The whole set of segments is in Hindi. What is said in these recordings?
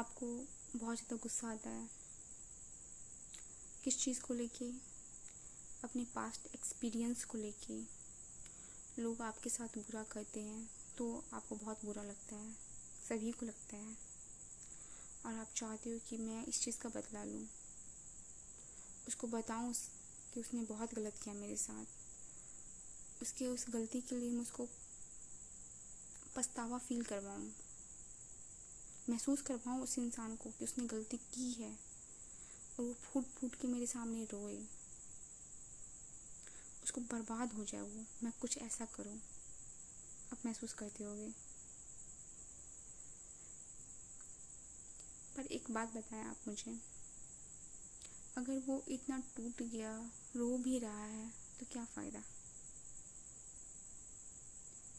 आपको बहुत ज़्यादा गुस्सा आता है। किस चीज़ को लेके? अपने पास्ट एक्सपीरियंस को लेके। लोग आपके साथ बुरा करते हैं तो आपको बहुत बुरा लगता है। सभी को लगता है। और आप चाहते हो कि मैं इस चीज़ का बदला लूँ। उसको बताऊँ उस, कि उसने बहुत गलत किया मेरे साथ। उसके उस गलती के लिए मैं उसको पछतावा फील करवाऊँ। महसूस करवाऊँ उस इंसान को कि उसने गलती की है और वो फूट फूट के मेरे सामने रोए। उसको बर्बाद हो जाए वो मैं कुछ ऐसा करूँ। आप महसूस करते होगे। पर एक बात बताएँ आप मुझे। अगर वो इतना टूट गया, रो भी रहा है तो क्या फ़ायदा?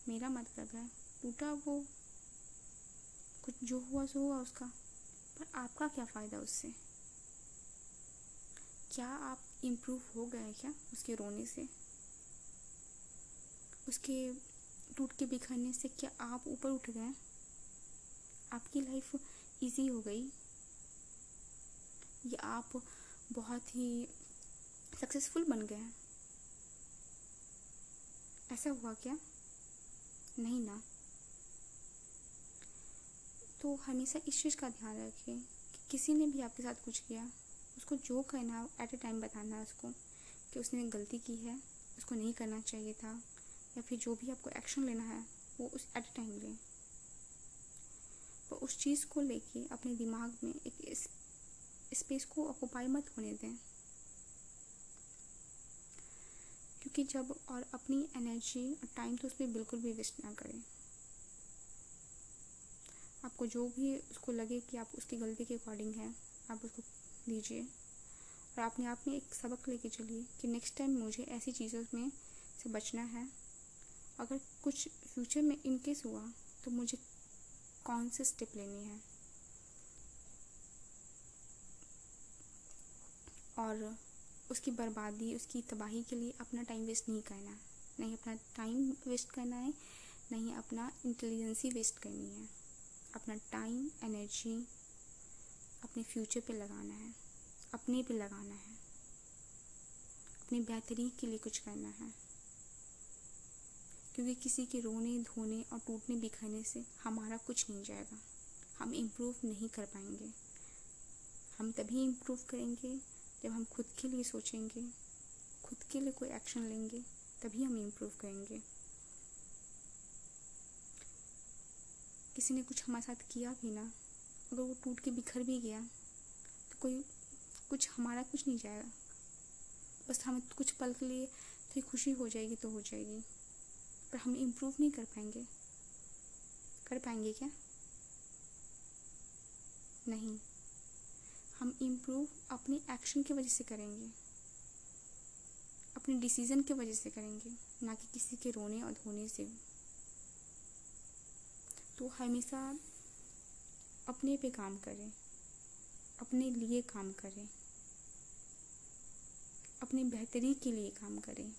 मेरा मतलब है, टूटा वो कुछ जो हुआ सो हुआ उसका। पर आपका क्या फ़ायदा उससे? क्या आप इम्प्रूव हो गए क्या उसके रोने से? उसके टूट के बिखरने से क्या आप ऊपर उठ गए? आपकी लाइफ इजी हो गई? या आप बहुत ही सक्सेसफुल बन गए? ऐसा हुआ क्या? नहीं ना। हमेशा इस चीज़ का ध्यान रखें कि किसी ने भी आपके साथ कुछ किया, उसको जो करना है एट ए टाइम बताना है उसको कि उसने गलती की है, उसको नहीं करना चाहिए था, या फिर जो भी आपको एक्शन लेना है, वो उस एट ए टाइम लें। तो उस चीज़ को लेके अपने दिमाग में एक स्पेस को ऑक्यूपाई मत होने दें। क्योंकि जब और अपनी एनर्जी और टाइम तो उसमें बिल्कुल भी वेस्ट ना करें। आपको जो भी उसको लगे कि आप उसकी गलती के अकॉर्डिंग है, आप उसको दीजिए। और अपने आप में एक सबक लेके चलिए कि नेक्स्ट टाइम मुझे ऐसी चीज़ों में से बचना है। अगर कुछ फ्यूचर में इनकेस हुआ तो मुझे कौन से स्टेप लेने हैं? और उसकी बर्बादी, उसकी तबाही के लिए अपना टाइम वेस्ट नहीं करना नहीं, अपना टाइम वेस्ट करना है, नहीं, अपना इंटेलिजेंसी वेस्ट करनी है। अपना टाइम एनर्जी अपने फ्यूचर पे लगाना है, अपने पे लगाना है, अपनी बेहतरी के लिए कुछ करना है। क्योंकि किसी के रोने, धोने और टूटने, बिखरने से हमारा कुछ नहीं जाएगा। हम इम्प्रूव नहीं कर पाएँगे। हम तभी इम्प्रूव करेंगे जब हम खुद के लिए सोचेंगे, खुद के लिए कोई एक्शन लेंगे, तभी हम इम्प्रूव करेंगे। किसी ने कुछ हमारे साथ किया भी ना, अगर वो टूट के बिखर भी गया तो कोई कुछ हमारा कुछ नहीं जाएगा। बस हमें कुछ पल के लिए थोड़ी खुशी हो जाएगी तो हो जाएगी, पर हम इम्प्रूव नहीं कर पाएँगे। कर पाएँगे क्या? नहीं। हम इम्प्रूव अपने एक्शन की वजह से करेंगे। अपने डिसीज़न की वजह से करेंगे, ना कि किसी के रोने और धोने से। तो हमेशा अपने पे काम करें, अपने लिए काम करें, अपनी बेहतरी के लिए काम करें।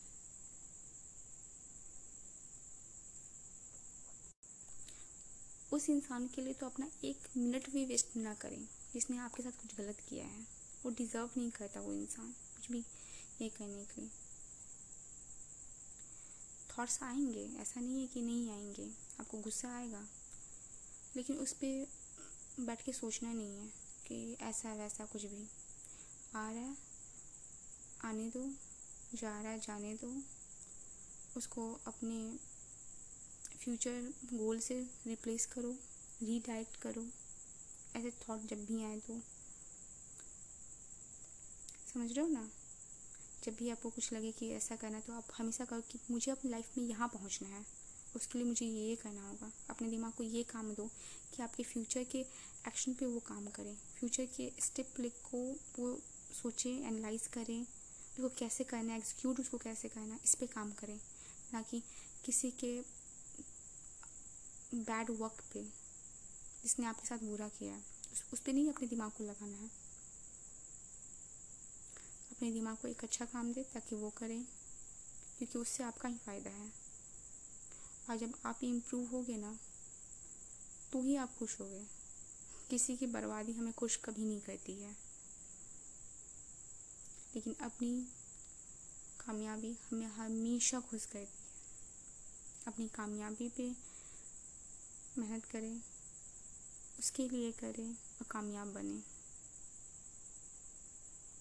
उस इंसान के लिए तो अपना एक मिनट भी वेस्ट ना करें, जिसने आपके साथ कुछ गलत किया है। वो डिज़र्व नहीं करता वो इंसान, कुछ भी ये करने के लिए। थॉट्स आएँगे, ऐसा नहीं है कि नहीं आएँगे, आपको गुस्सा आएगा। लेकिन उस पर बैठ के सोचना नहीं है कि ऐसा वैसा कुछ भी। आ रहा है, आने दो, जा रहा है, जाने दो। उसको अपने फ्यूचर गोल से रिप्लेस करो रीडायरेक्ट करो। ऐसे थॉट जब भी आए तो। समझ रहे हो ना? जब भी आपको कुछ लगे कि ऐसा करना तो आप हमेशा करो कि मुझे अपनी लाइफ में यहाँ पहुँचना है। उसके लिए मुझे ये करना होगा। अपने दिमाग को ये काम दो कि आपके फ्यूचर के एक्शन पे वो काम करें। फ्यूचर के स्टेप लिख को वो सोचें एनालाइज करें। उसको कैसे करना है एग्जीक्यूट उसको कैसे करना है इस पर काम करें। ना कि किसी के बैड वर्क पे जिसने आपके साथ बुरा किया है। उस, उस पर नहीं अपने दिमाग को लगाना है। अपने दिमाग को एक अच्छा काम दे ताकि वो करें क्योंकि उससे आपका ही फ़ायदा है। और जब आप इम्प्रूव होगे ना तो ही आप खुश होगे। किसी की बर्बादी हमें खुश कभी नहीं करती है। लेकिन अपनी कामयाबी हमें हमेशा खुश करती है। अपनी कामयाबी पे मेहनत करें, उसके लिए करें और कामयाब बने।